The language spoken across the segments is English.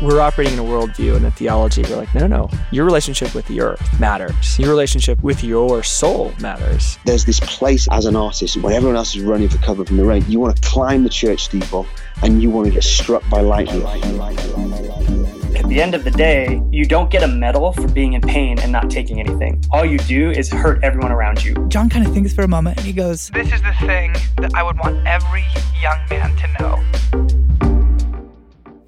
we're operating in a worldview and a theology. We're like, no, no, no. Your relationship with the earth matters. Your relationship with your soul matters. There's this place as an artist when everyone else is running for cover from the rain. You want to climb the church steeple and you want to get struck by lightning. At the end of the day, you don't get a medal for being in pain and not taking anything. All you do is hurt everyone around you. John kind of thinks for a moment and he goes, This is the thing that I would want every young man to know.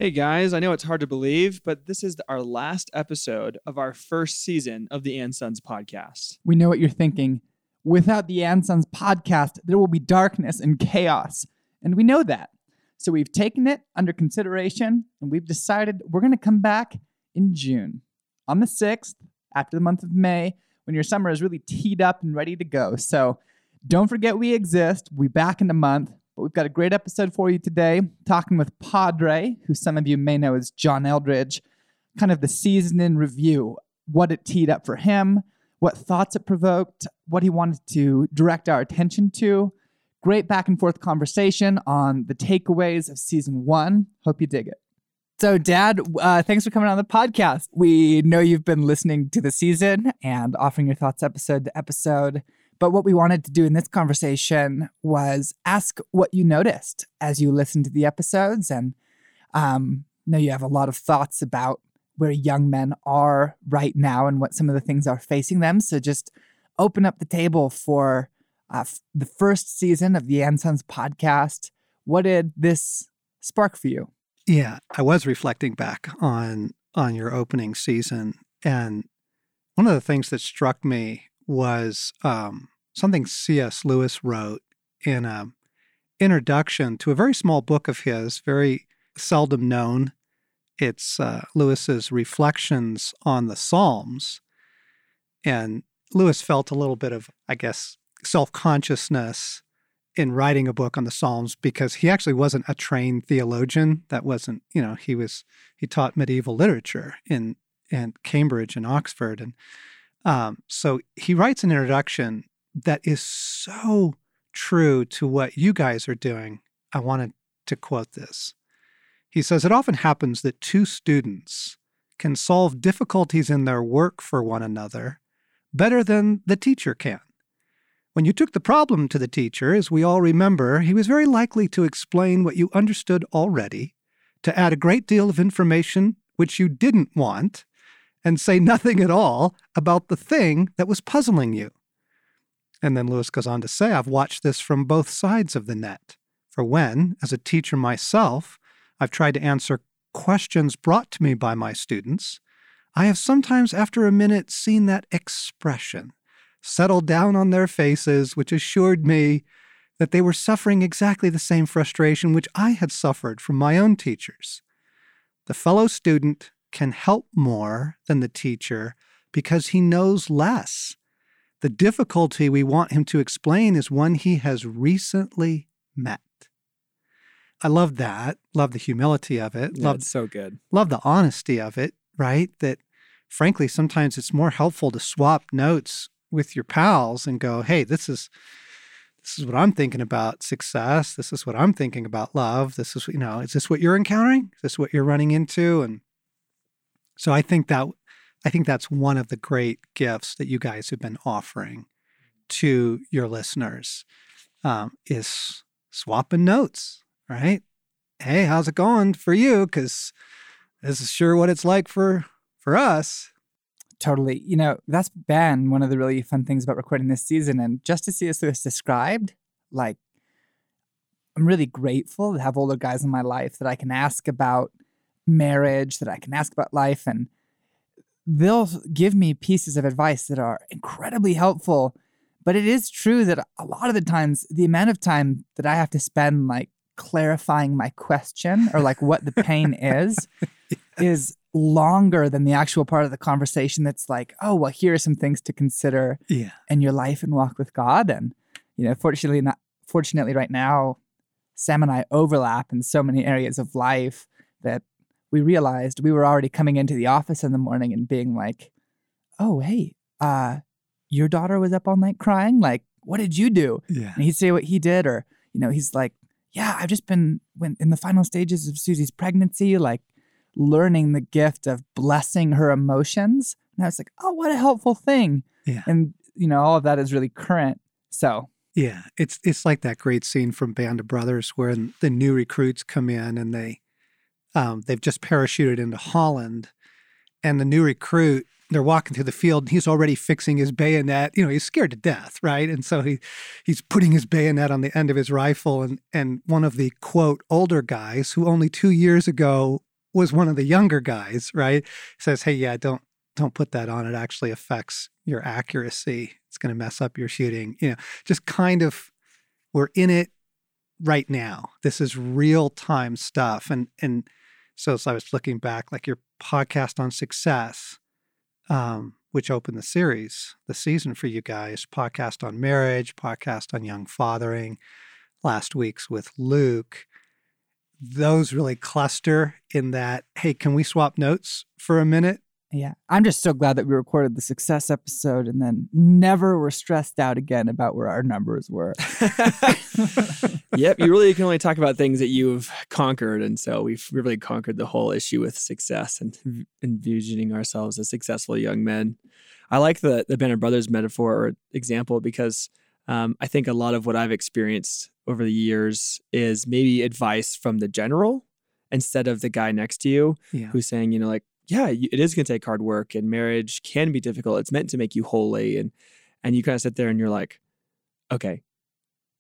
Hey guys, I know it's hard to believe, but this is our last episode of our first season of the And Sons podcast. We know what you're thinking. Without the And Sons podcast, there will be darkness and chaos. And we know that. So we've taken it under consideration and we've decided we're going to come back in June on the 6th, after the month of May, when your summer is really teed up and ready to go. So don't forget we exist. We'll be back in a month. But we've got a great episode for you today, talking with Padre, who some of you may know as John Eldredge, kind of the season in review, what it teed up for him, what thoughts it provoked, what he wanted to direct our attention to. Great back and forth conversation on the takeaways of season one. Hope you dig it. So, Dad, uh, thanks for coming on the podcast. We know you've been listening to the season and offering your thoughts episode to episode. But what we wanted to do in this conversation was ask what you noticed as you listened to the episodes. And um, know you have a lot of thoughts about where young men are right now and what some of the things are facing them. So just open up the table for uh, f- the first season of the And Sons podcast. What did this spark for you? Yeah, I was reflecting back on on your opening season, and one of the things that struck me was um, something C.S. Lewis wrote in a introduction to a very small book of his, very seldom known. It's uh, Lewis's reflections on the Psalms, and Lewis felt a little bit of, I guess, self consciousness in writing a book on the Psalms because he actually wasn't a trained theologian. That wasn't, you know, he was he taught medieval literature in in Cambridge and Oxford, and um, so he writes an introduction that is so true to what you guys are doing. I wanted to quote this. He says, It often happens that two students can solve difficulties in their work for one another better than the teacher can. When you took the problem to the teacher, as we all remember, he was very likely to explain what you understood already, to add a great deal of information which you didn't want, and say nothing at all about the thing that was puzzling you. And then Lewis goes on to say, I've watched this from both sides of the net. For when, as a teacher myself, I've tried to answer questions brought to me by my students, I have sometimes, after a minute, seen that expression settle down on their faces, which assured me that they were suffering exactly the same frustration which I had suffered from my own teachers. The fellow student can help more than the teacher because he knows less. The difficulty we want him to explain is one he has recently met. I love that. Love the humility of it. Yeah, love it's so good. love the honesty of it, right? That frankly, sometimes it's more helpful to swap notes with your pals and go, hey, this is this is what I'm thinking about success. This is what I'm thinking about love. This is, you know, is this what you're encountering? Is this what you're running into? And so I think that I think that's one of the great gifts that you guys have been offering to your listeners um, is swapping notes, right? Hey, how's it going for you? Because this is sure what it's like for for us. Totally. You know, that's been one of the really fun things about recording this season. And just to see C.S. Lewis described, like, I'm really grateful to have older guys in my life that I can ask about marriage, that I can ask about life, and they'll give me pieces of advice that are incredibly helpful. But it is true that a lot of the times, the amount of time that I have to spend like clarifying my question or like what the pain is, is longer than the actual part of the conversation that's like, oh, well, here are some things to consider Yeah. in your life and walk with God. And, you know, fortunately, not fortunately, right now, Sam and I overlap in so many areas of life that we realized we were already coming into the office in the morning and being like, oh, hey, uh, your daughter was up all night crying. Like, what did you do? Yeah. And he'd say what he did, or, you know, he's like, yeah, I've just been when in the final stages of Susie's pregnancy. Like, learning the gift of blessing her emotions. And I was like, oh, what a helpful thing. Yeah. And, you know, all of that is really current. So, Yeah, it's it's like that great scene from Band of Brothers where the new recruits come in and they um, they've just parachuted into Holland, and the new recruit they're walking through the field and he's already fixing his bayonet. You know, he's scared to death, right? And so he he's putting his bayonet on the end of his rifle, and and one of the quote older guys who only two years ago was one of the younger guys, right? Says, "Hey, yeah, don't don't put that on. It actually affects your accuracy. It's going to mess up your shooting." You know, just kind of we're in it right now. This is real time stuff, and and so as I was looking back, like your podcast on success, um, which opened the series, the season for you guys, podcast on marriage, podcast on young fathering, last week's with Luke. Those really cluster in that, hey, can we swap notes for a minute? Yeah, I'm just so glad that we recorded the success episode and then never were stressed out again about where our numbers were. yep, you really can only talk about things that you've conquered, and so we've really conquered the whole issue with success and envisioning ourselves as successful young men. I like the the Band of Brothers metaphor or example because um, I think a lot of what I've experienced over the years is maybe advice from the general instead of the guy next to you Yeah. who's saying, you know, like, yeah, it is going to take hard work, and marriage can be difficult. It's meant to make you holy, and and you kind of sit there and you're like, okay,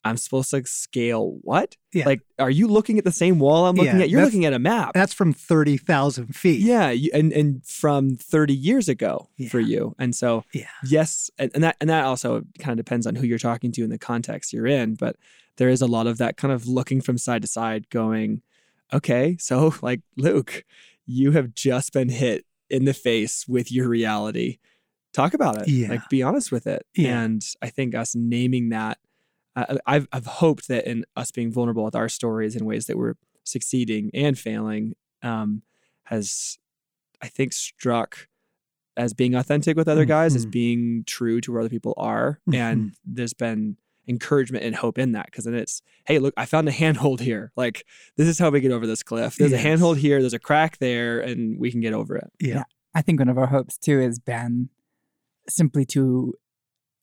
I'm supposed to scale what? Yeah. Like, are you looking at the same wall I'm looking Yeah, at? You're looking at a map. That's from 30,000 feet. yeah, you, and and from 30 years ago for you, and so Yeah. yes, and, and that and that also kind of depends on who you're talking to and the context you're in, but there is a lot of that kind of looking from side to side, going, okay, so like Luke, you have just been hit in the face with your reality. Talk about it. Yeah. Like, be honest with it. Yeah. And I think us naming that, uh, I've I've hoped that in us being vulnerable with our stories in ways that we're succeeding and failing, um, has I think struck as being authentic with other guys, as Mhm. being true to where other people are, and there's been encouragement and hope in that because then it's hey look i found a handhold here. Like this is how we get over this cliff. There's Yes. a handhold here. There's a crack there and we can get over it. Yeah. I think one of our hopes too has been simply to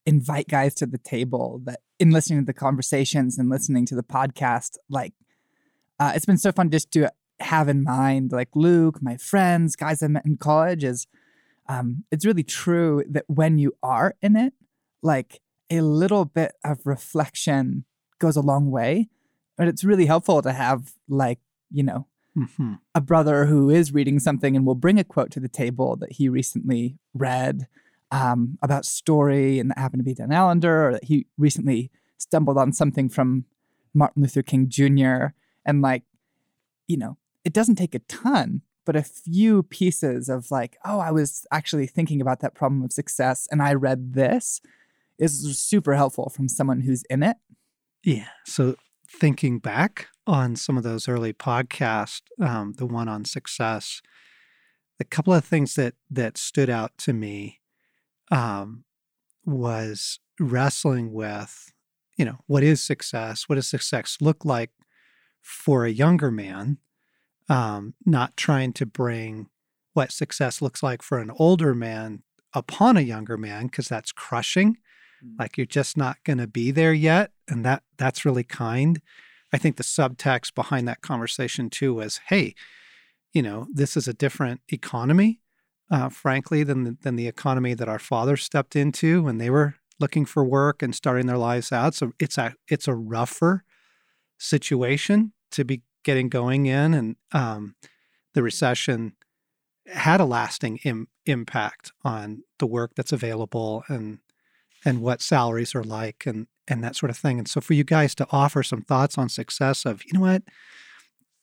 invite guys to the table that in listening to the conversations and listening to the podcast, like uh, it's been so fun just to have in mind, like Luke, my friends, guys I met in college, is um, it's really true that when you are in it, like a little bit of reflection goes a long way. But it's really helpful to have like, you know, hmm a brother who is reading something and will bring a quote to the table that he recently read um, about story and that happened to be Dan Allender, or that he recently stumbled on something from Martin Luther King Jr. And like, you know, it doesn't take a ton, but a few pieces of like, oh, I was actually thinking about that problem of success and I read this is super helpful from someone who's in it. Yeah. So thinking back on some of those early podcasts, um, the one on success, a couple of things that that stood out to me um, was wrestling with, you know, what is success? What does success look like for a younger man? Um, not trying to bring what success looks like for an older man upon a younger man because that's crushing like you're just not going to be there yet and that that's really kind. I think the subtext behind that conversation too was hey you know this is a different economy uh, frankly than the, than the economy that our fathers stepped into when they were looking for work and starting their lives out. So it's a it's a rougher situation to be getting going in and um, the recession had a lasting Im- impact on the work that's available and and what salaries are like and and that sort of thing. And so for you guys to offer some thoughts on success of, you know what,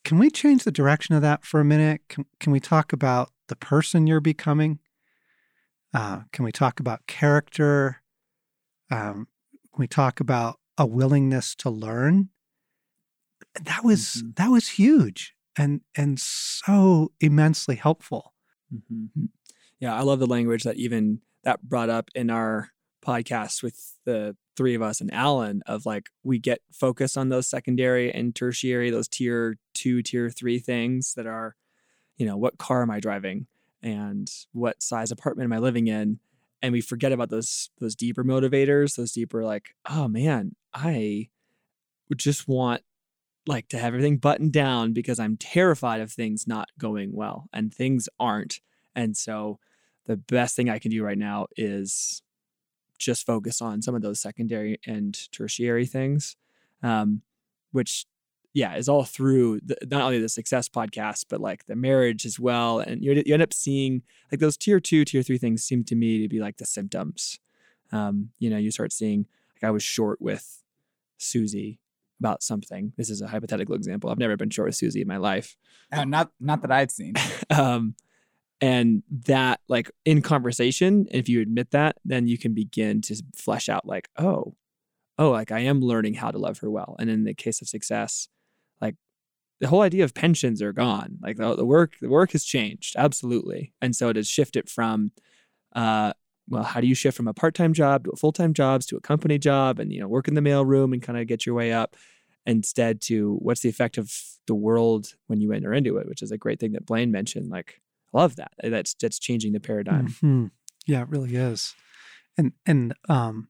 can we change the direction of that for a minute? Can, can we talk about the person you're becoming? Uh, can we talk about character? Um, can we talk about a willingness to learn? That was Mhm. that was huge and and so immensely helpful. Mhm. Yeah, I love the language that even that brought up in our podcast with the three of us and Alan of like we get focused on those secondary and tertiary, those tier two, tier three things that are you know, what car am I driving and what size apartment am I living in? And we forget about those those deeper motivators, those deeper like, oh man, I would just want like to have everything buttoned down because I'm terrified of things not going well and things aren't. And so the best thing I can do right now is just focus on some of those secondary and tertiary things, um, which yeah is all through the, not only the success podcast but like the marriage as well. And you, you end up seeing like those tier two, tier three things seem to me to be like the symptoms. Um, you know, you start seeing like I was short with Susie about something. This is a hypothetical example. I've never been short with Susie in my life. Uh, not not that I've seen. um, and that like in conversation if you admit that then you can begin to flesh out like oh oh like i am learning how to love her well. And in the case of success like the whole idea of pensions are gone. Like the, the work the work has changed absolutely. And so it has shifted from uh well how do you shift from a part-time job to a full-time jobs to a company job and you know work in the mailroom and kind of get your way up instead to what's the effect of the world when you enter into it which is a great thing that blaine mentioned like love that. Uh, that's that's changing the paradigm. Mm-hmm. Yeah, it really is. And and um,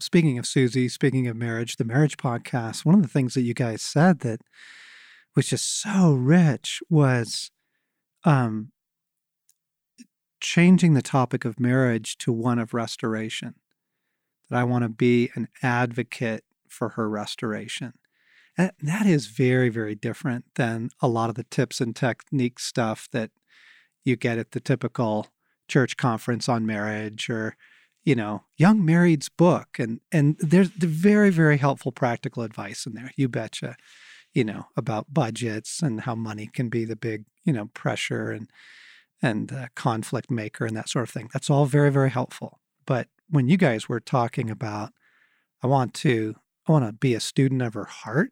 speaking of Susie, speaking of marriage, the marriage podcast. One of the things that you guys said that was just so rich was um, changing the topic of marriage to one of restoration. That I want to be an advocate for her restoration. And that is very, very different than a lot of the tips and technique stuff that you get at the typical church conference on marriage or you know young married's book and and there's the very very helpful practical advice in there you betcha you know about budgets and how money can be the big you know pressure and and uh, conflict maker and that sort of thing. That's all very very helpful. But when you guys were talking about i want to i want to be a student of her heart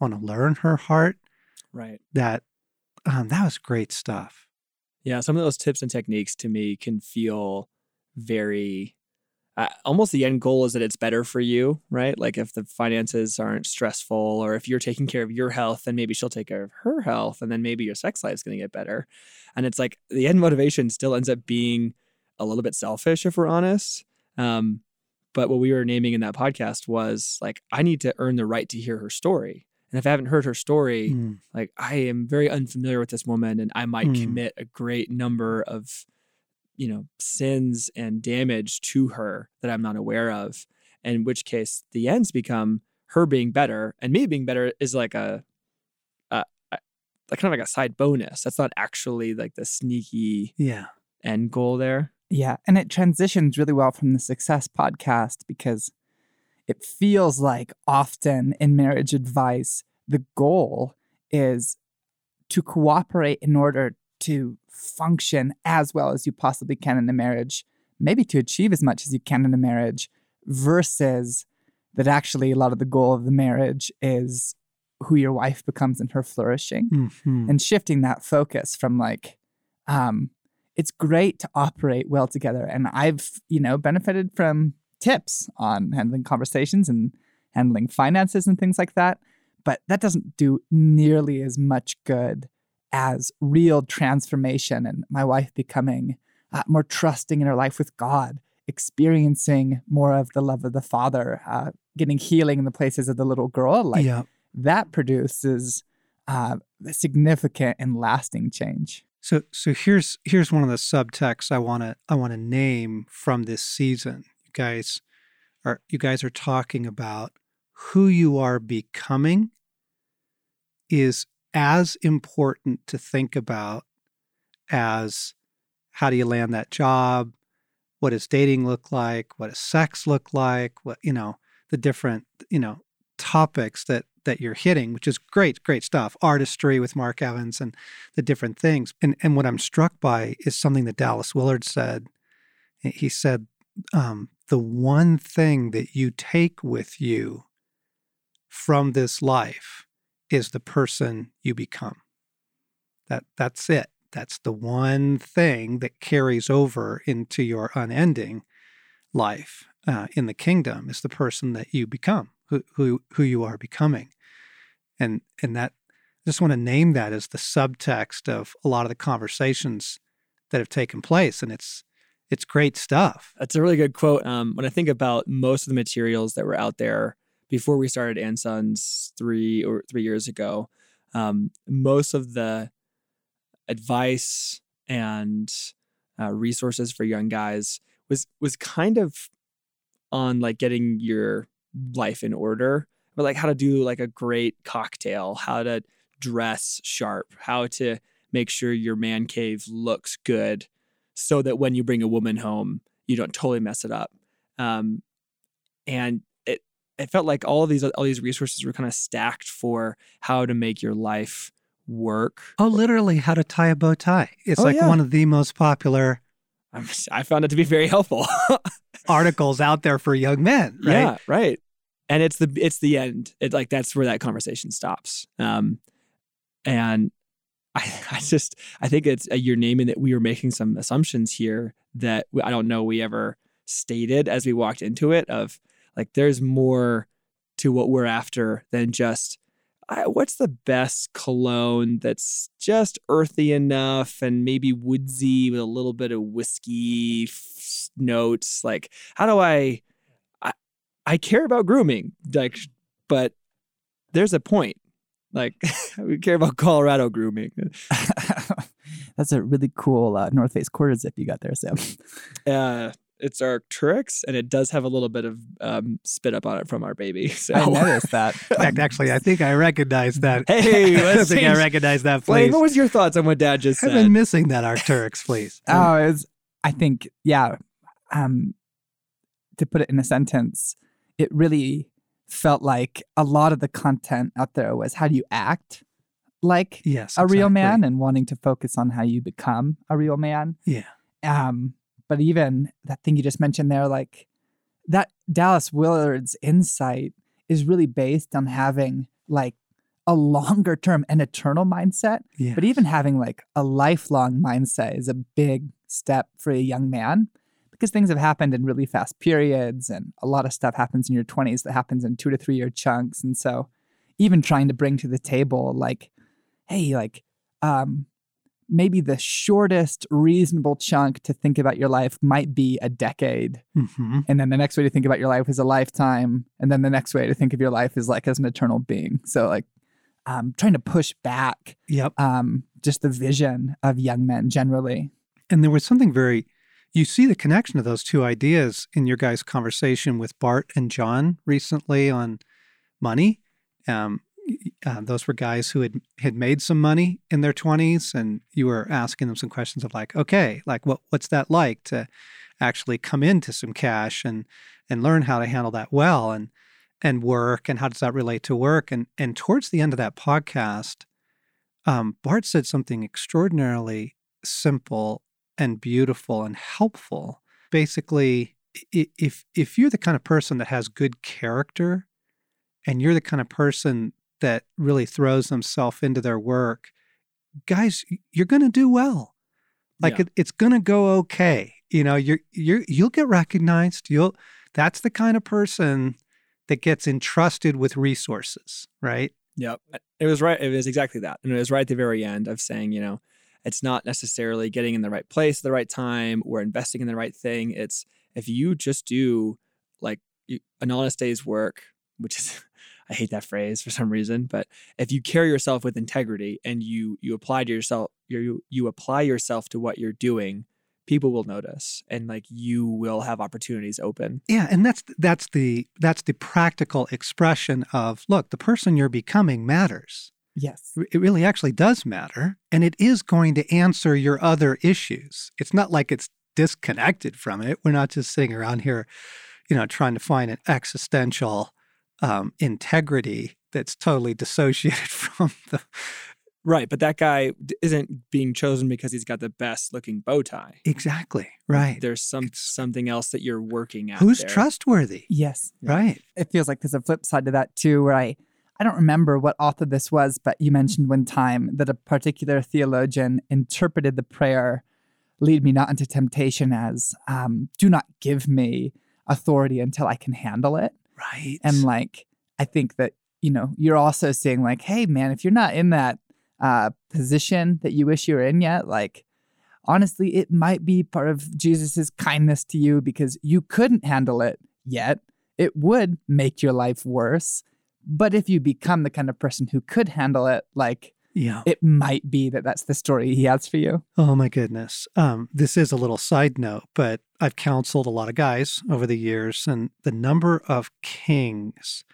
i want to learn her heart right. that um, that was great stuff yeah, some of those tips and techniques to me can feel very uh, almost the end goal is that it's better for you, right? Like if the finances aren't stressful or if you're taking care of your health, then maybe she'll take care of her health and then maybe your sex life is going to get better. And it's like the end motivation still ends up being a little bit selfish if we're honest. Um, but what we were naming in that podcast was like, I need to earn the right to hear her story. And if I haven't heard her story, mm. like I am very unfamiliar with this woman and I might mm. commit a great number of, you know, sins and damage to her that I'm not aware of. In which case the ends become her being better and me being better is like a, a, a kind of like a side bonus. That's not actually like the sneaky yeah end goal there. Yeah. And it transitions really well from the success podcast because it feels like often in marriage advice, the goal is to cooperate in order to function as well as you possibly can in a marriage, maybe to achieve as much as you can in a marriage, versus that actually a lot of the goal of the marriage is who your wife becomes in her flourishing mm-hmm. and shifting that focus from like um it's great to operate well together and i've you know benefited from tips on handling conversations and handling finances and things like that. But that doesn't do nearly as much good as real transformation and my wife becoming uh, more trusting in her life with God, experiencing more of the love of the Father, uh, getting healing in the places of the little girl. Like yeah. that produces uh, significant and lasting change. So, so here's here's one of the subtexts I want to I want to name from this season guys are you guys are talking about who you are becoming is as important to think about as how do you land that job what does dating look like what does sex look like what you know the different you know topics that that you're hitting which is great great stuff artistry with mark evans and the different things. And and what i'm struck by is something that dallas willard said. He said um, the one thing that you take with you from this life is the person you become. That that's it. That's the one thing that carries over into your unending life uh, in the kingdom is the person that you become, who, who who you are becoming, and and that just want to name that as the subtext of a lot of the conversations that have taken place, and it's it's great stuff. That's a really good quote. Um, when I think about most of the materials that were out there before we started and Sons three or three years ago, um, most of the advice and uh, resources for young guys was was kind of on like getting your life in order, but like how to do like a great cocktail, how to dress sharp, how to make sure your man cave looks good, so that when you bring a woman home, you don't totally mess it up. Um, and it it felt like all of these all these resources were kind of stacked for how to make your life work. Oh, literally, how to tie a bow tie. It's Oh, like yeah. one of the most popular I'm- I found it to be very helpful. articles out there for young men, right? Yeah, right. And it's the it's the end. It like that's where that conversation stops. Um, and I I just I think it's uh, you're naming that we were making some assumptions here that I don't know we ever stated as we walked into it of like there's more to what we're after than just I, what's the best cologne that's just earthy enough and maybe woodsy with a little bit of whiskey f- notes? Like how do I I I care about grooming like but there's a point like we care about Colorado grooming That's a really cool uh, North Face quarter zip you got there, Sam. uh it's Arc'teryx and it does have a little bit of um, spit up on it from our baby so I noticed that. In fact, actually, I think I recognize that. Hey, I let's think I recognize that. Blaine, Please, what was your thoughts on what dad just said? I've been missing that Arc'teryx, please. Oh, it was, I think, yeah. Um, to put it in a sentence, it really felt like a lot of the content out there was how do you act like yes, a real man and wanting to focus on how you become a real man. Yeah. Um, but even that thing you just mentioned there, like that Dallas Willard's insight is really based on having like a longer term and eternal mindset. Yeah. But even having like a lifelong mindset is a big step for a young man because things have happened in really fast periods and a lot of stuff happens in your 20s that happens in two to three year chunks. And so even trying to bring to the table, like, hey, like, um, maybe the shortest reasonable chunk to think about your life might be a decade. hmm And then the next way to think about your life is a lifetime. And then the next way to think of your life is like as an eternal being. So, like, um, trying to push back Yep. um, just the vision of young men generally. And there was something very, you see the connection of those two ideas in your guys' conversation with Bart and John recently on money. Um, uh, those were guys who had had made some money in their 20s, and you were asking them some questions of like, okay, like what what's that like to actually come into some cash and and learn how to handle that well and and work and how does that relate to work and and towards the end of that podcast, um, Bart said something extraordinarily simple and beautiful and helpful. Basically, if if you're the kind of person that has good character and you're the kind of person that really throws themselves into their work, guys, you're going to do well. Like Yeah. it, it's going to go okay. You know, you're you're you'll get recognized. You'll that's the kind of person that gets entrusted with resources, right? Yep. It was right. It was exactly that. And it was right at the very end of saying, you know, it's not necessarily getting in the right place at the right time or investing in the right thing. It's if you just do like an honest day's work, which is, I hate that phrase for some reason, but if you carry yourself with integrity and you you apply to yourself, you you apply yourself to what you're doing, people will notice and like you will have opportunities open. Yeah, and that's that's the that's the practical expression of look, the person you're becoming matters. Yes. It really actually does matter, and it is going to answer your other issues. It's not like it's disconnected from it. We're not just sitting around here, you know, trying to find an existential um, integrity that's totally dissociated from the. Right, but that guy isn't being chosen because he's got the best looking bow tie. Exactly right. There's some It's- something else that you're working at. Who's there. trustworthy? Yes. Right. It feels like there's a flip side to that too, where I I don't remember what author this was, but you mentioned one time that a particular theologian interpreted the prayer, lead me not into temptation as um, do not give me authority until I can handle it. Right. And like I think that you know, you're also saying like, hey man, if you're not in that uh, position that you wish you were in yet, like honestly, it might be part of Jesus's kindness to you because you couldn't handle it yet. It would make your life worse. But if you become the kind of person who could handle it, like Yeah. it might be that that's the story he has for you. Oh my goodness. Um, this is a little side note, but I've counseled a lot of guys over the years, and the number of kings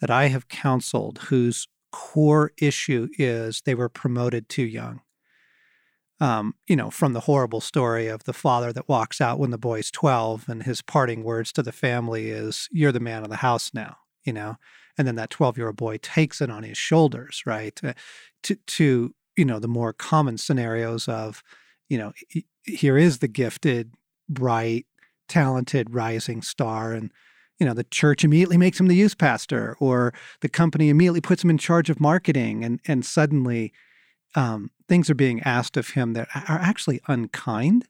that I have counseled whose core issue is they were promoted too young. Um, you know, from the horrible story of the father that walks out when the boy's 12 and his parting words to the family is, You're the man of the house now, you know? And then that 12 year old boy takes it on his shoulders, right? Uh, to, to, you know, the more common scenarios of, you know, here is the gifted, bright, talented rising star. And, you know, the church immediately makes him the youth pastor, or the company immediately puts him in charge of marketing. And, and suddenly um, things are being asked of him that are actually unkind.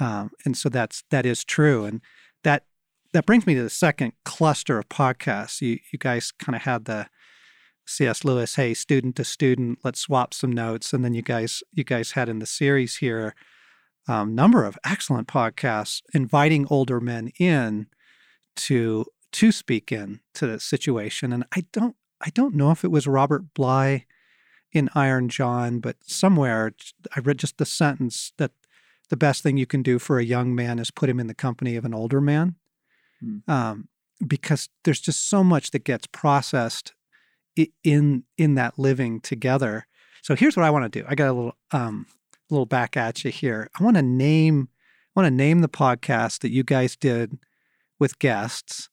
Um, and so that's, that is true. And that, that brings me to the second cluster of podcasts. You, you guys kind of had the, C.S. Lewis, hey, student to student, let's swap some notes. And then you guys, you guys had in the series here a um, number of excellent podcasts inviting older men in to to speak in to the situation. And I don't I don't know if it was Robert Bly in Iron John, but somewhere I read just the sentence that the best thing you can do for a young man is put him in the company of an older man. Hmm. Um, because there's just so much that gets processed in in that living together. So here's what I want to do. I got a little um little back at you here. I want to name I want to name the podcast that you guys did with guests.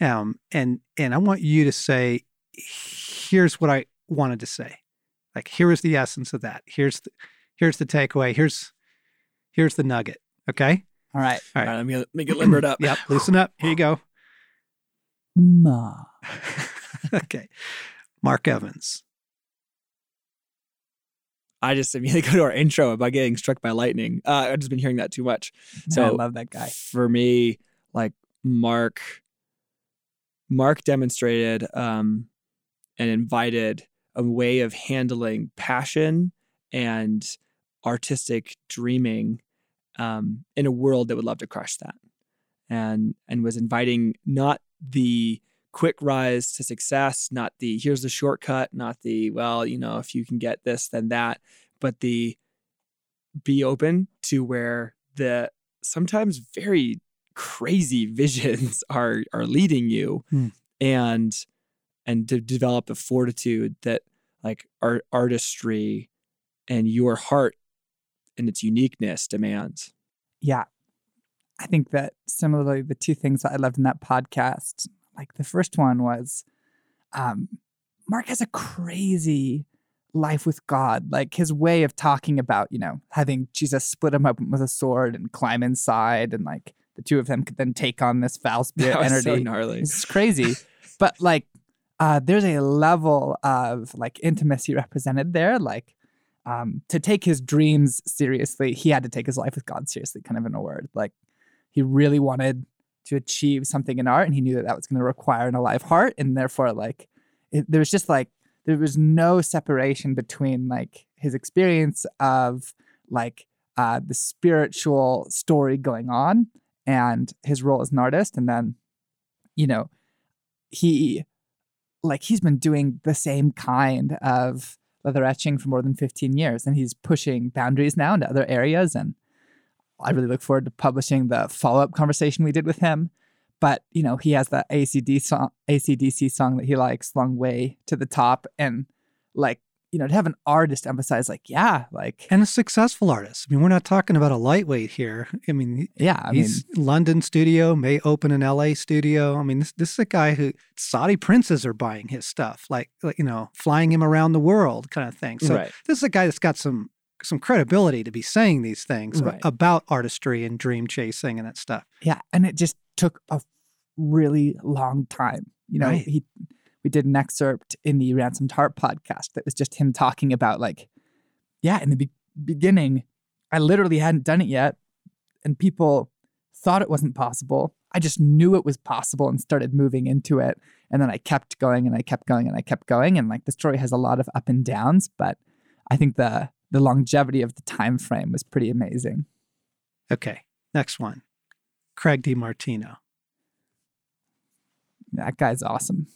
Um and and I want you to say here's what I wanted to say. Like here is the essence of that. Here's the here's the takeaway. Here's here's the nugget. Okay? All right. All All right. right, let me let me get limbered up. Yep, loosen up. Here you go. Ma. okay. Mark Evans. I just immediately go to our intro about getting struck by lightning. Uh, I've just been hearing that too much. So I love that guy. for me, like Mark, Mark demonstrated um, and invited a way of handling passion and artistic dreaming um, in a world that would love to crush that, and and was inviting not the quick rise to success, not the here's the shortcut, not the well, you know, if you can get this, then that, but the be open to where the sometimes very crazy visions are are leading you Hmm. and and to develop the fortitude that like art artistry and your heart and its uniqueness demands Yeah. I think that similarly, the two things that I loved in that podcast, like the first one was um, Mark has a crazy life with God. Like his way of talking about, you know, having Jesus split him open with a sword and climb inside, and like the two of them could then take on this foul spirit that energy. so gnarly It's crazy. but like uh there's a level of like intimacy represented there. Like um to take his dreams seriously, he had to take his life with God seriously, kind of in a word. Like he really wanted to achieve something in art and he knew that that was going to require an alive heart and therefore like it, there was just like there was no separation between like his experience of like uh the spiritual story going on and his role as an artist and then you know he like he's been doing the same kind of leather etching for more than 15 years and he's pushing boundaries now into other areas and i really look forward to publishing the follow-up conversation we did with him. But you know he has that acd song AC/DC song that he likes long way to the top and like you know to have an artist emphasize like yeah like And a successful artist. I mean, we're not talking about a lightweight here. I mean, yeah i mean he's London studio, may open an LA studio. I mean, this this is a guy who Saudi princes are buying his stuff, like, like you know, flying him around the world, kind of thing. So right this is a guy that's got some some credibility to be saying these things Right. about artistry and dream chasing and that stuff. Yeah, and it just took a really long time. You know, Right. he we did an excerpt in the Ransomed Heart podcast that was just him talking about like, yeah, in the be- beginning, I literally hadn't done it yet, and people thought it wasn't possible. I just knew it was possible and started moving into it. And then I kept going and I kept going and I kept going. And like the story has a lot of up and downs, but I think the the longevity of the time frame was pretty amazing. Okay, next one. Craig DeMartino. That guy's awesome.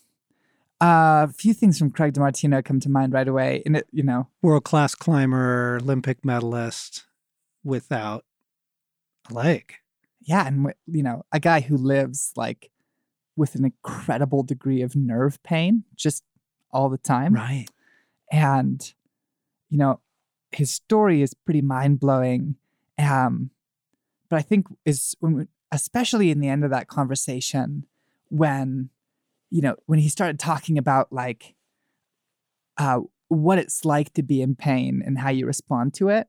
Uh, a few things from Craig DeMartino come to mind right away. And it, you know, World class climber, Olympic medalist without a leg. yeah, and you know, a guy who lives like with an incredible degree of nerve pain just all the time. Right. and you know his story is pretty mind-blowing um but i think is when we- especially in the end of that conversation when you know when he started talking about like uh what it's like to be in pain and how you respond to it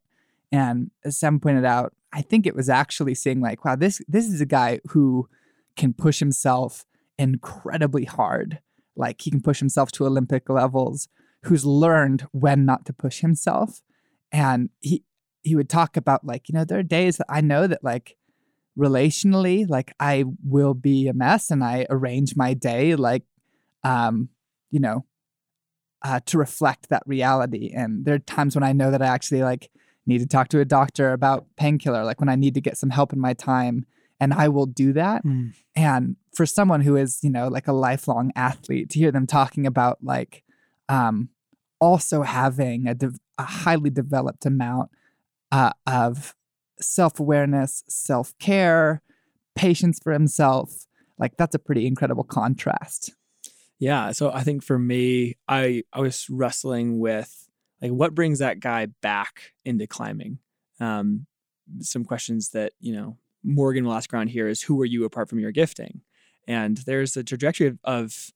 and as sam pointed out i think it was actually seeing like wow this this is a guy who can push himself incredibly hard. Like he can push himself to olympic levels who's learned when not to push himself. And he he would talk about like you know there are days that i know that like relationally like i will be a mess and i arrange my day like um you know uh, to reflect that reality and there are times when i know that i actually like need to talk to a doctor about painkiller like when i need to get some help in my time and i will do that Mm. and for someone who is you know like a lifelong athlete to hear them talking about like um also having a, dev- a highly developed amount uh, of self-awareness self-care patience for himself like that's a pretty incredible contrast Yeah. So I think for me, I I was wrestling with like what brings that guy back into climbing. Um, some questions that you know Morgan will ask around here is who are you apart from your gifting, and there's a trajectory of, of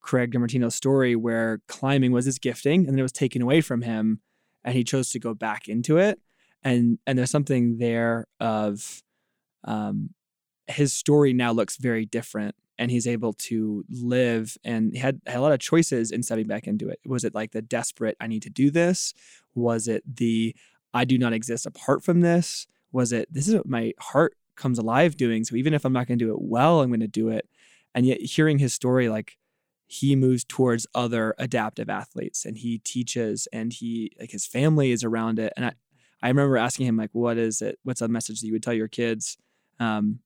Craig DeMartino's story where climbing was his gifting and then it was taken away from him, and he chose to go back into it, and and there's something there of um, his story now looks very different and he's able to live and he had, had a lot of choices in stepping back into it. Was it like the desperate, I need to do this? Was it the I do not exist apart from this? Was it this is what my heart comes alive doing? So even if I'm not going to do it well, I'm going to do it. And yet hearing his story, like he moves towards other adaptive athletes and he teaches and he like his family is around it. And I, I remember asking him like, what is it? What's a message that you would tell your kids? Um,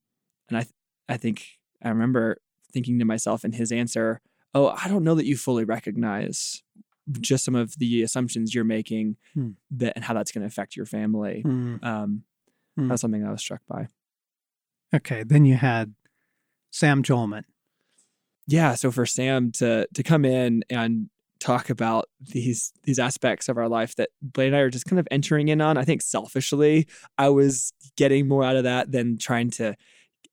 and I, th- I think I remember thinking to myself in his answer, "Oh, I don't know that you fully recognize just some of the assumptions you're making Hmm. that and how that's going to affect your family." Mm. Um, Hmm. That's something I was struck by. Okay. Then you had Sam Jolman. Yeah, so for Sam to to come in and talk about these these aspects of our life that Blaine and I are just kind of entering in on, I think selfishly, I was getting more out of that than trying to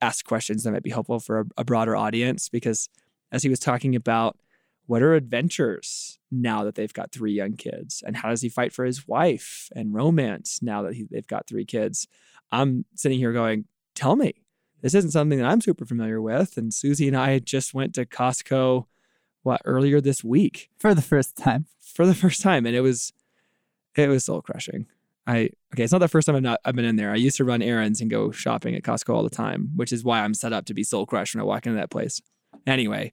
ask questions that might be helpful for a, a broader audience. Because as he was talking about what are adventures now that they've got three young kids, and how does he fight for his wife and romance now that he, they've got three kids, I'm sitting here going, "Tell me, this isn't something that I'm super familiar with. And Susie and I just went to Costco, what earlier this week for the first time. for the first time, and it was, it was soul crushing. I okay, it's not the first time I've not I've been in there. I used to run errands and go shopping at Costco all the time, which is why I'm set up to be soul crushed when I walk into that place. Anyway,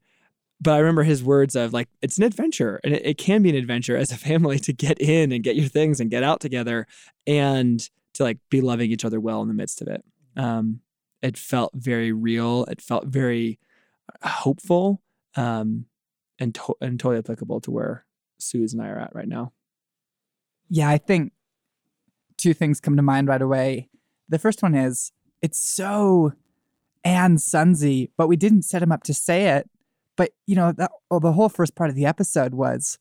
but I remember his words of like it's an adventure, and it, it can be an adventure as a family to get in and get your things and get out together, and to like be loving each other well in the midst of it. Um, it felt very real. It felt very hopeful, um, and to- and totally applicable to where Suze and I are at right now. Yeah, I think two things come to mind right away. The first one is it's so And Sons-y, but we didn't set him up to say it. But you know, that, well, the whole first part of the episode was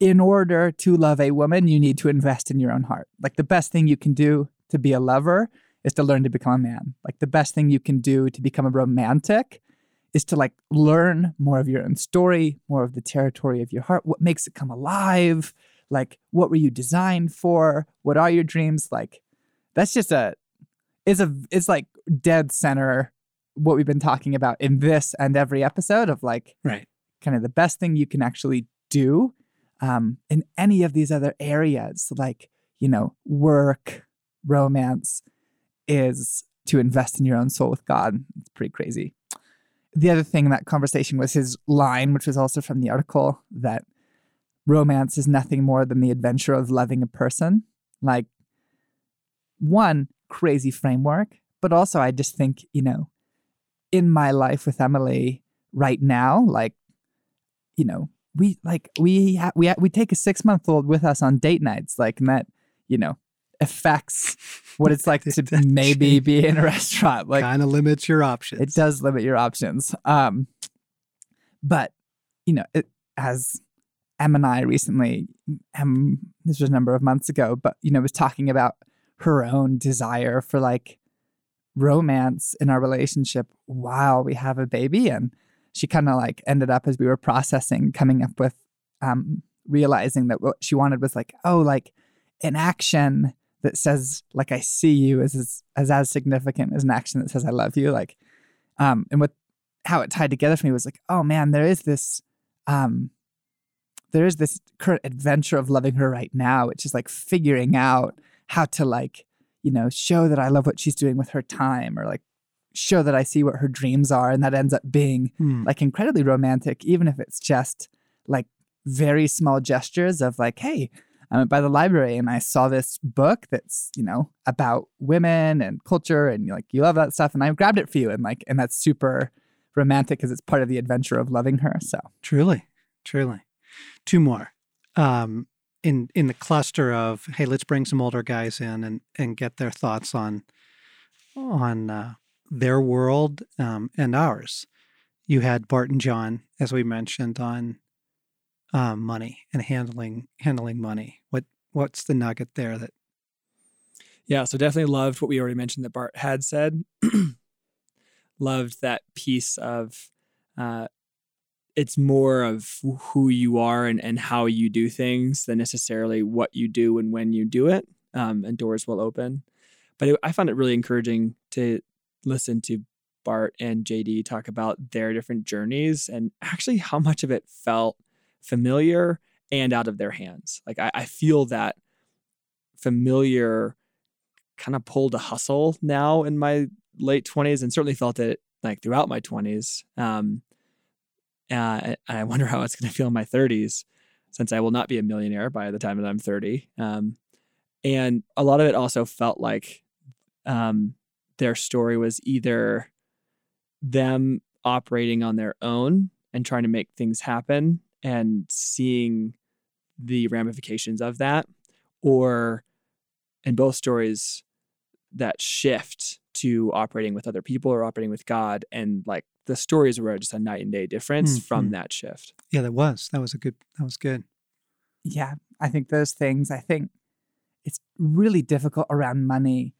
in order to love a woman, you need to invest in your own heart. Like the best thing you can do to be a lover is to learn to become a man. Like the best thing you can do to become a romantic is to like learn more of your own story, more of the territory of your heart, what makes it come alive, like what were you designed for? What are your dreams? Like that's just a is a it's like dead center what we've been talking about in this and every episode of like Right. kind of the best thing you can actually do um, in any of these other areas, like, you know, work, romance, is to invest in your own soul with God. It's pretty crazy. The other thing in that conversation was his line, which was also from the article that romance is nothing more than the adventure of loving a person. Like, one crazy framework, but also I just think, you know, in my life with Emily right now, like, you know, we like we ha- we ha- we take a six month old with us on date nights, like, and that you know affects what it's like to maybe be in a restaurant. Like, kind of limits your options. it does limit your options. Um, but you know, it, as Em and I recently, Em, this was a number of months ago, but you know, was talking about her own desire for like romance in our relationship while we have a baby, and she kind of like ended up as we were processing, coming up with, um, realizing that what she wanted was like, oh, like an action that says like I see you is as as, as significant as an action that says I love you. Like, um, and what how it tied together for me was like, oh man, there is this, um, there is this current adventure of loving her right now, which is like figuring out how to like, you know, show that I love what she's doing with her time, or like show that I see what her dreams are, and that ends up being Hmm. like incredibly romantic, even if it's just like very small gestures of like, hey, I went by the library and I saw this book that's, you know, about women and culture and like you love that stuff. And I grabbed it for you. And like, and that's super romantic because it's part of the adventure of loving her. So Truly, truly. Two more. Um, in in the cluster of hey, let's bring some older guys in and and get their thoughts on on uh, their world um, and ours. You had Bart and John, as we mentioned, on um, money and handling handling money. What what's the nugget there that Yeah, so definitely loved what we already mentioned that Bart had said. loved that piece of uh, it's more of who you are and, and how you do things than necessarily what you do and when you do it. Um, and doors will open. But it, I found it really encouraging to listen to Bart and JD talk about their different journeys and actually how much of it felt familiar and out of their hands. Like I, I feel that familiar kind of pulled a hustle now in my late 20s and certainly felt it like throughout my 20s. Um, uh, and I wonder how it's going to feel in my 30s since I will not be a millionaire by the time that I'm 30. Um, and a lot of it also felt like um, their story was either them operating on their own and trying to make things happen and seeing the ramifications of that, or in both stories, that shift to operating with other people or operating with God. And like the stories were just a night and day difference from Mhm. that shift. yeah that was that was a good that was good yeah, I think those things, I think it's really difficult around money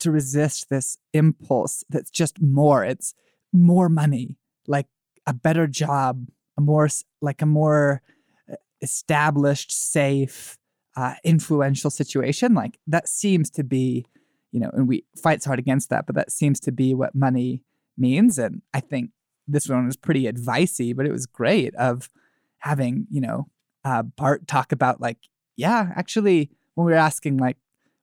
to resist this impulse that's just more. It's more money, like a better job, a more, like a more uh, established, safe, uh, influential situation. Like that seems to be, you know, and we fights hard against that, but that seems to be what money means. And I think this one was pretty advicey, but it was great of having, you know, uh, Bart talk about like, yeah, actually, when we were asking like,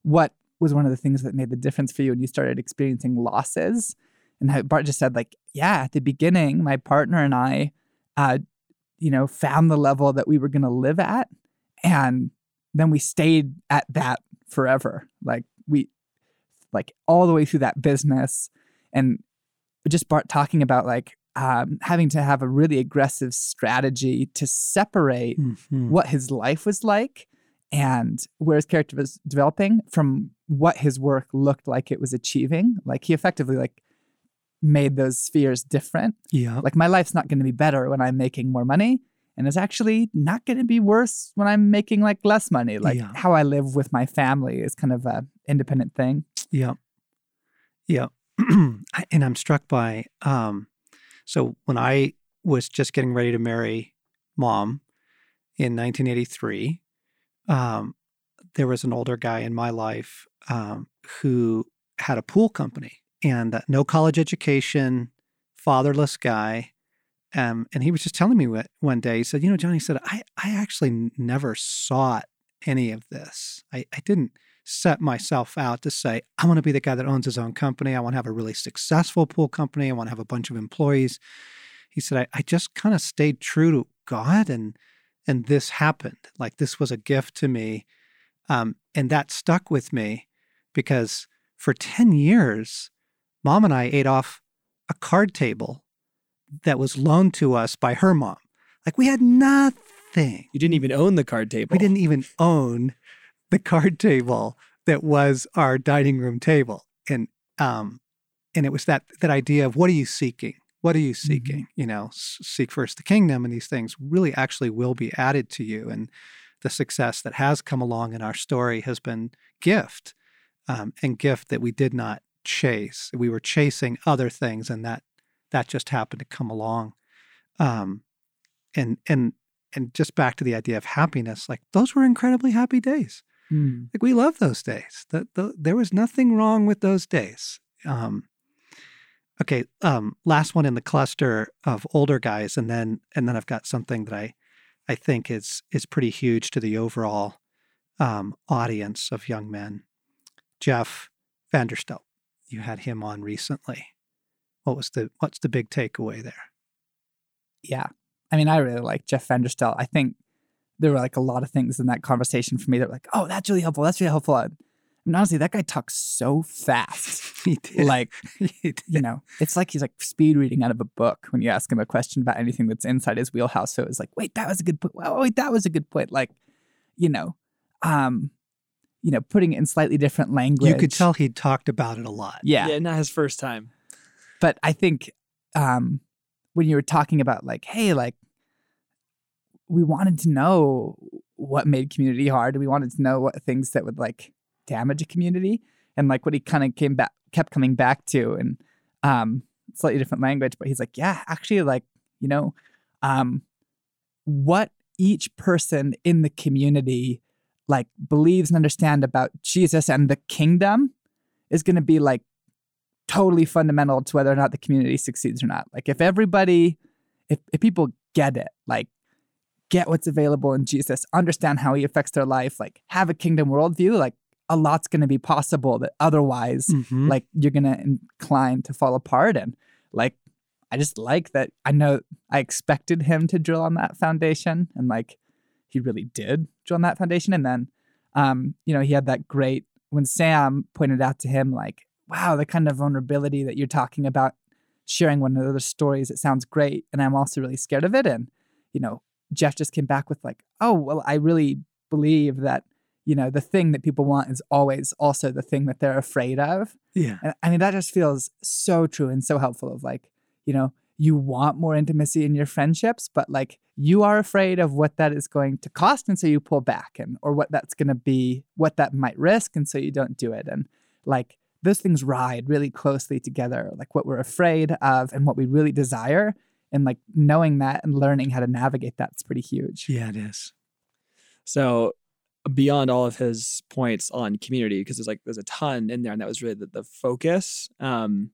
what was one of the things that made the difference for you when you started experiencing losses, and Bart just said like, yeah, at the beginning, my partner and I, uh, you know, found the level that we were going to live at, and then we stayed at that forever. Like we, like all the way through that business, and just Bart talking about like um, having to have a really aggressive strategy to separate Mhm. what his life was like and where his character was developing from what his work looked like it was achieving. Like he effectively like made those spheres different. yeah Like my life's not going to be better when I'm making more money. And it's actually not going to be worse when I'm making like less money. Like Yeah. how I live with my family is kind of a independent thing. Yeah. Yeah. And I'm struck by um so when I was just getting ready to marry mom in 1983, um there was an older guy in my life um who had a pool company and uh, no college education, fatherless guy. Um, and he was just telling me what, one day, he said, You know, Johnny said, I, I actually never sought any of this. I, I didn't set myself out to say, I want to be the guy that owns his own company. I want to have a really successful pool company. I want to have a bunch of employees. He said, I, I just kind of stayed true to God and and this happened. Like this was a gift to me. Um, and that stuck with me because for 10 years, mom and I ate off a card table that was loaned to us by her mom. Like we had nothing. You didn't even own the card table. We didn't even own the card table that was our dining room table. And um and it was that that idea of what are you seeking? What are you seeking? You know, seek first the kingdom and these things really actually will be added to you and the success that has come along in our story has been gift um, and gift that we did not chase. We were chasing other things, and that that just happened to come along. Um, and and and just back to the idea of happiness, like those were incredibly happy days. Hmm. Like we love those days. That the, there was nothing wrong with those days. Um, okay, um, last one in the cluster of older guys, and then and then I've got something that I I think is is pretty huge to the overall um, audience of young men. Jeff Vanderstelt, you had him on recently. What was the what's the big takeaway there? yeah. I mean, I really like Jeff Vanderstelt. I think there were like a lot of things in that conversation for me that were like, oh, that's really helpful. That's really helpful. I mean, honestly, that guy talks so fast. He did. like, He did. you know, it's like he's like speed reading out of a book when you ask him a question about anything that's inside his wheelhouse. So it was like, wait, that was a good point. Oh, wait, that was a good point. Like, you know, um, you know, putting it in slightly different language. you could tell he'd talked about it a lot. Yeah. Yeah, not his first time. but I think um, when you were talking about like, hey, like we wanted to know what made community hard. We wanted to know what things that would like damage a community, and like what he kind of came back, kept coming back to, and um, slightly different language. But he's like, yeah, actually, like you know, um, what each person in the community like believes and understand about Jesus and the kingdom is going to be like totally fundamental to whether or not the community succeeds or not. Like if everybody, if, if people get it, like get what's available in Jesus, understand how he affects their life, like have a kingdom worldview, like a lot's going to be possible that otherwise, Mhm. like you're going to incline to fall apart. And like, I just like that. I know I expected him to drill on that foundation and like he really did join that foundation. And then, um, you know, he had that great, when Sam pointed out to him, like, wow, the kind of vulnerability that you're talking about, sharing one another's stories, it sounds great. And I'm also really scared of it. And, you know, Jeff just came back with, like, oh, well, I really believe that, you know, the thing that people want is always also the thing that they're afraid of. Yeah. And I mean, that just feels so true and so helpful of like, you know, you want more intimacy in your friendships, but like you are afraid of what that is going to cost. And so you pull back and, or what that's going to be, what that might risk. And so you don't do it. And like those things ride really closely together, like what we're afraid of and what we really desire. And like knowing that and learning how to navigate that's pretty huge. Yeah, it is. So beyond all of his points on community, because there's like there's a ton in there, and that was really the, the focus. Um,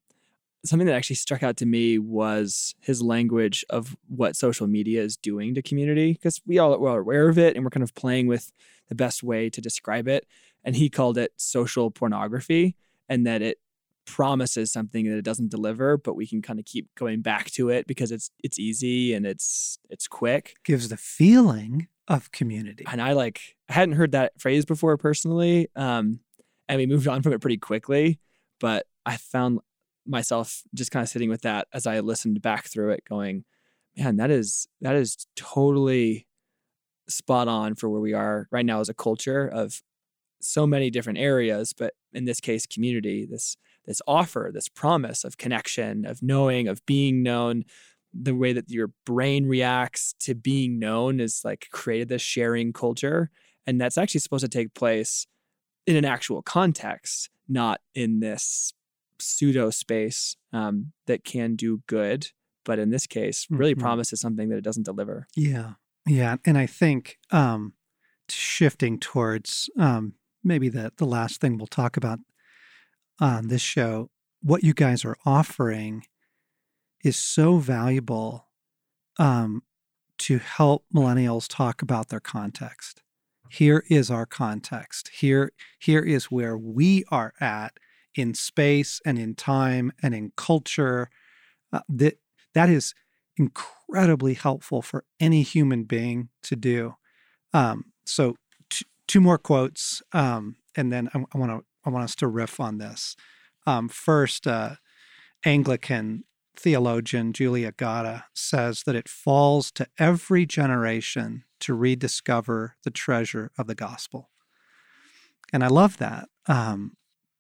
something that actually struck out to me was his language of what social media is doing to community, because we all we're aware of it, and we're kind of playing with the best way to describe it. And he called it social pornography, and that it promises something that it doesn't deliver, but we can kind of keep going back to it because it's it's easy and it's it's quick Gives the feeling of community. and I like I hadn't heard that phrase before personally. Um, and we moved on from it pretty quickly, but I found myself just kind of sitting with that as I listened back through it, going, "Man, that is that is totally spot on for where we are right now as a culture of so many different areas, but in this case, community. This this offer, this promise of connection, of knowing, of being known, the way that your brain reacts to being known is like created this sharing culture. And that's actually supposed to take place in an actual context, not in this pseudo space um, that can do good, but in this case, really Mhm. promises something that it doesn't deliver. Yeah. Yeah. And I think um, shifting towards um, maybe the, the last thing we'll talk about on this show, what you guys are offering is so valuable um, to help millennials talk about their context. Here is our context. Here, here is where we are at in space and in time and in culture. Uh, that that is incredibly helpful for any human being to do. Um, so, t- two more quotes, um, and then I want to I want us to riff on this. Um, first, uh, Anglican theologian Julia Gatta says that it falls to every generation to rediscover the treasure of the gospel. And I love that um,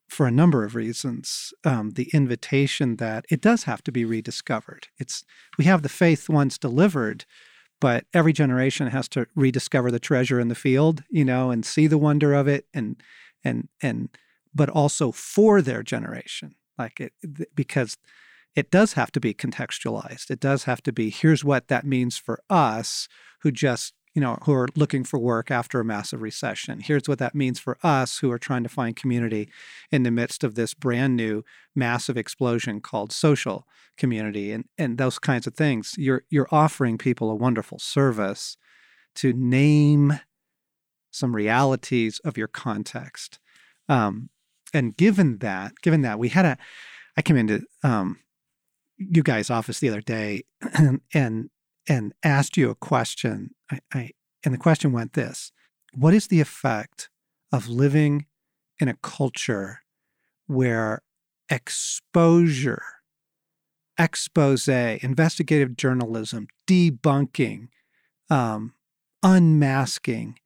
for a number of reasons. Um, the invitation that it does have to be rediscovered. It's we have the faith once delivered, but every generation has to rediscover the treasure in the field, you know, and see the wonder of it, and and and but also for their generation, like it because it does have to be contextualized. It does have to be here's what that means for us who just you know, who are looking for work after a massive recession. Here's what that means for us who are trying to find community in the midst of this brand new massive explosion called social community and, and those kinds of things. You're you're offering people a wonderful service to name some realities of your context. Um, and given that, given that we had a I came into um, you guys' office the other day and, and and asked you a question. I, I, and the question went this What is the effect of living in a culture where exposure, expose, investigative journalism, debunking, um, unmasking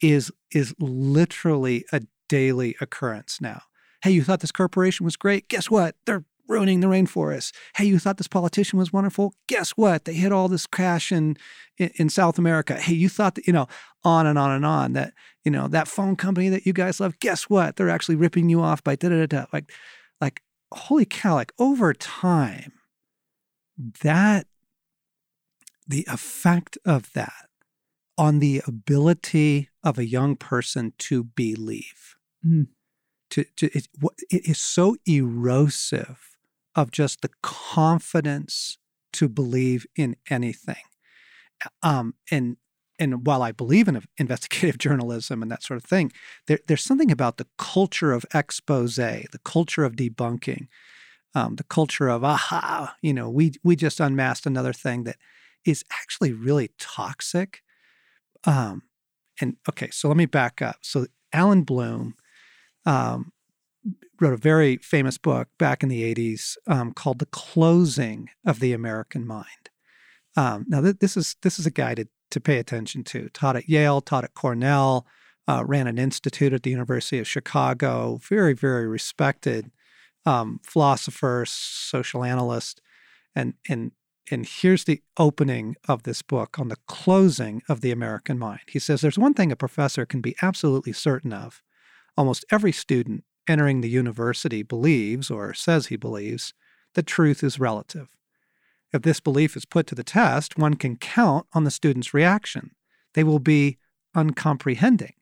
is, is literally a daily occurrence now? Hey, you thought this corporation was great? Guess what? They're ruining the rainforest. Hey, you thought this politician was wonderful? Guess what? They hit all this cash in, in, in South America. Hey, you thought that, you know, on and on and on that, you know, that phone company that you guys love, guess what? They're actually ripping you off by da da da. Like, like, holy cow, like over time, that, the effect of that on the ability of a young person to believe. Mm. To, to it, it is so erosive of just the confidence to believe in anything. Um, and and while I believe in investigative journalism and that sort of thing, there, there's something about the culture of expose, the culture of debunking, um, the culture of aha, you know, we we just unmasked another thing that is actually really toxic. Um, and okay, so let me back up. So Allan Bloom um, wrote a very famous book back in the 80s um, called The Closing of the American Mind. Um, now, th- this is this is a guy to, to pay attention to. Taught at Yale, taught at Cornell, uh, ran an institute at the University of Chicago. Very, very respected um, philosopher, social analyst, and and and here's the opening of this book on the closing of the American mind. He says there's one thing a professor can be absolutely certain of. Almost every student entering the university believes, or says he believes, that truth is relative. If this belief is put to the test, one can count on the student's reaction. They will be uncomprehending.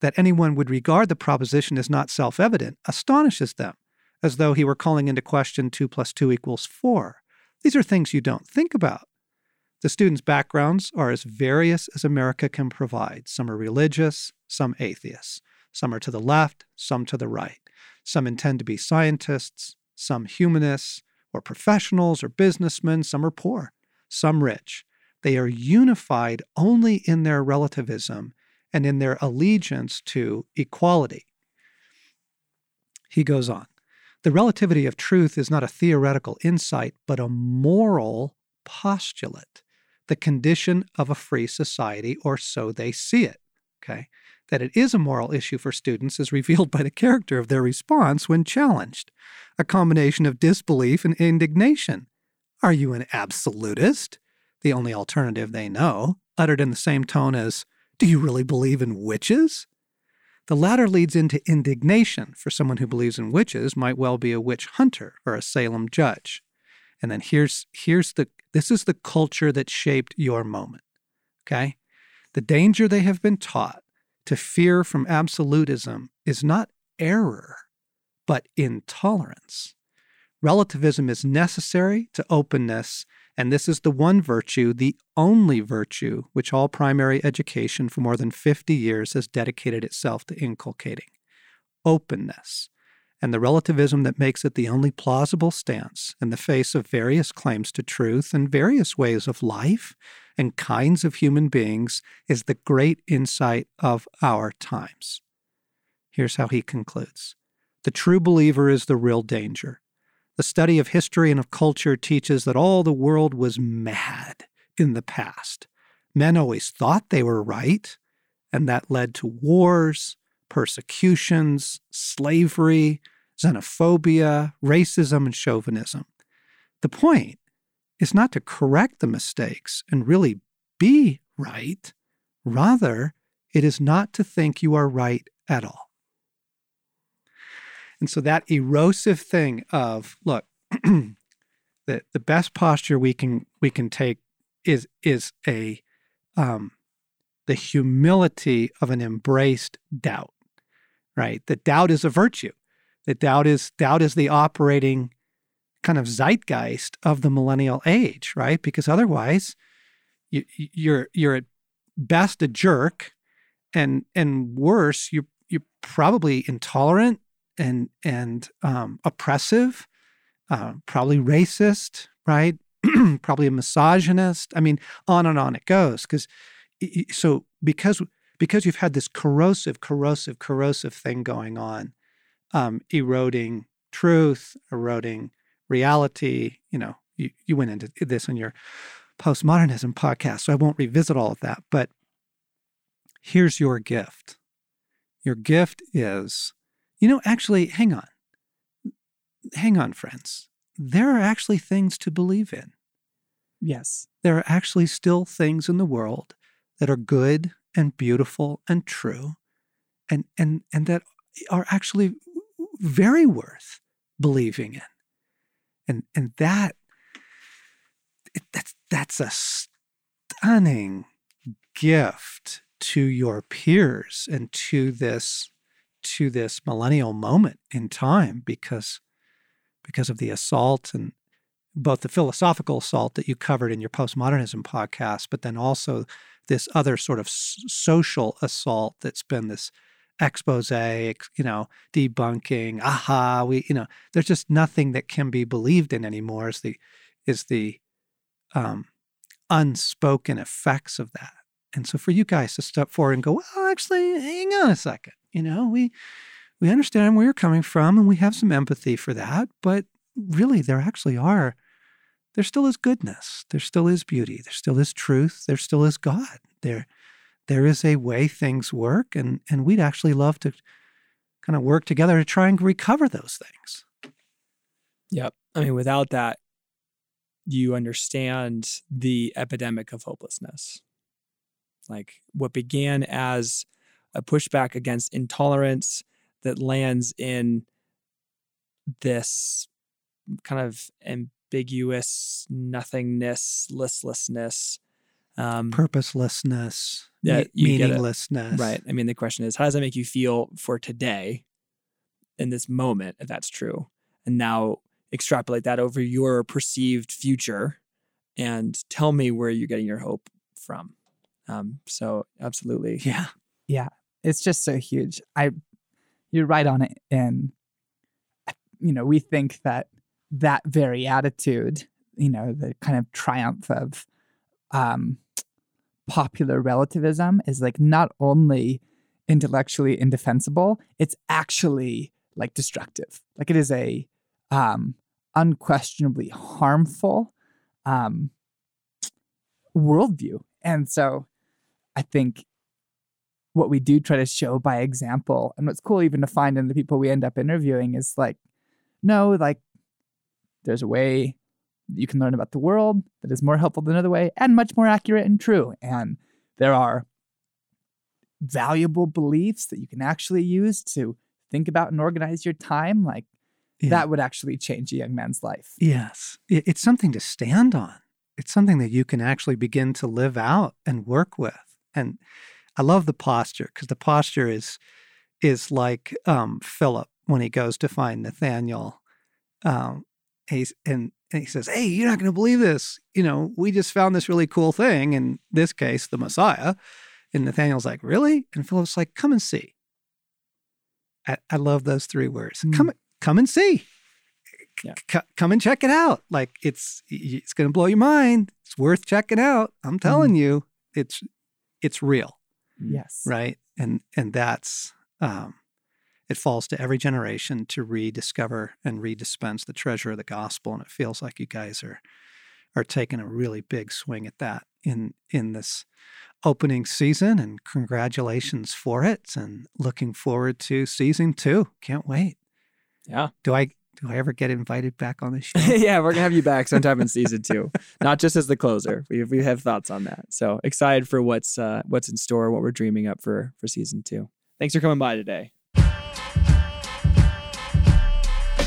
That anyone would regard the proposition as not self evident astonishes them, as though he were calling into question 2 plus 2 equals 4. These are things you don't think about. The students' backgrounds are as various as America can provide. Some are religious, some atheists. Some are to the left, some to the right. Some intend to be scientists, some humanists, or professionals or businessmen. Some are poor, some rich. They are unified only in their relativism and in their allegiance to equality. He goes on The relativity of truth is not a theoretical insight, but a moral postulate, the condition of a free society, or so they see it. Okay that it is a moral issue for students is revealed by the character of their response when challenged a combination of disbelief and indignation. Are you an absolutist? The only alternative they know, uttered in the same tone as, Do you really believe in witches? The latter leads into indignation, for someone who believes in witches might well be a witch hunter or a Salem judge. And then here's here's the this is the culture that shaped your moment. Okay? The danger they have been taught to fear from absolutism is not error, but intolerance. Relativism is necessary to openness And this is the one virtue, the only virtue, which all primary education for more than 50 years has dedicated itself to inculcating openness, and the relativism that makes it the only plausible stance in the face of various claims to truth and various ways of life and kinds of human beings is the great insight of our times. Here's how he concludes The true believer is the real danger. The study of history and of culture teaches that all the world was mad in the past. Men always thought they were right, and that led to wars, persecutions, slavery, xenophobia, racism, and chauvinism. The point is not to correct the mistakes and really be right. Rather, it is not to think you are right at all. And so that erosive thing of, look, the, the best posture we can we can take is is a um, the humility of an embraced doubt, right? That doubt is a virtue. That doubt is doubt is the operating kind of zeitgeist of the millennial age, right? Because otherwise, you, you're you're at best a jerk, and and worse, you're you're probably intolerant and and um, oppressive, uh, probably racist, right? probably a misogynist. I mean, on and on it goes. Because so because because you've had this corrosive, corrosive, corrosive thing going on, um, eroding truth, eroding reality. You know, you, you went into this in your postmodernism podcast, so I won't revisit all of that. But here's your gift. Your gift is, you know, actually, hang on. Hang on, friends. There are actually things to believe in. Yes. There are actually still things in the world that are good and beautiful and true and and and that are actually very worth believing in. And and that that's that's a stunning gift to your peers and to this to this millennial moment in time because because of the assault and both the philosophical assault that you covered in your postmodernism podcast but then also this other sort of social assault that's been this expose, you know, debunking, aha, we, you know, there's just nothing that can be believed in anymore is the is the um, unspoken effects of that. And so for you guys to step forward and go, well, actually, hang on a second, you know, we we understand where you're coming from and we have some empathy for that, but really there actually are there still is goodness, there still is beauty, there still is truth, there still is God. There there is a way things work and and we'd actually love to kind of work together to try and recover those things. Yep. I mean without that you understand the epidemic of hopelessness. Like what began as a pushback against intolerance that lands in this kind of ambiguous nothingness, listlessness, um, purposelessness, yeah, meaninglessness. Right. I mean, the question is, how does that make you feel for today, in this moment, if that's true, and now extrapolate that over your perceived future, and tell me where you're getting your hope from. Um, so, absolutely, yeah, yeah, it's just so huge. I, you're right on it, and you know, we think that that very attitude, you know, the kind of triumph of um, popular relativism is like not only intellectually indefensible, it's actually like destructive. Like it is a um, unquestionably harmful um, worldview. And so I think what we do try to show by example, and what's cool even to find in the people we end up interviewing is like, no, like there's a way you can learn about the world that is more helpful than another way and much more accurate and true. And there are valuable beliefs that you can actually use to think about and organize your time. Like yeah. that would actually change a young man's life. Yes. It's something to stand on. It's something that you can actually begin to live out and work with. And I love the posture because the posture is is like um, Philip when he goes to find Nathaniel um, he's and, and he says, "Hey, you're not going to believe this. You know, we just found this really cool thing. In this case, the Messiah." And Nathaniel's like, "Really?" And Philip's like, "Come and see." I, I love those three words. Mm. Come, come and see. Yeah. C- come and check it out. Like it's it's going to blow your mind. It's worth checking out. I'm telling you, it's it's real Yes. right and and that's um it falls to every generation to rediscover and redispense the treasure of the gospel and it feels like you guys are are taking a really big swing at that in in this opening season and congratulations for it and looking forward to season 2 can't wait Yeah. do i do i ever get invited back on the show yeah, we're gonna have you back sometime in season two, not just as the closer. We we have thoughts on that. So excited for what's uh, what's in store, what we're dreaming up for for season two. Thanks for coming by today.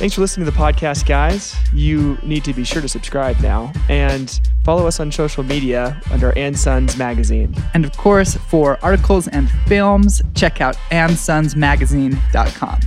Thanks for listening to the podcast, guys. You need to be sure to subscribe now and follow us on social media under And Sons Magazine. And of course, for articles and films, check out andsonsmagazine.com.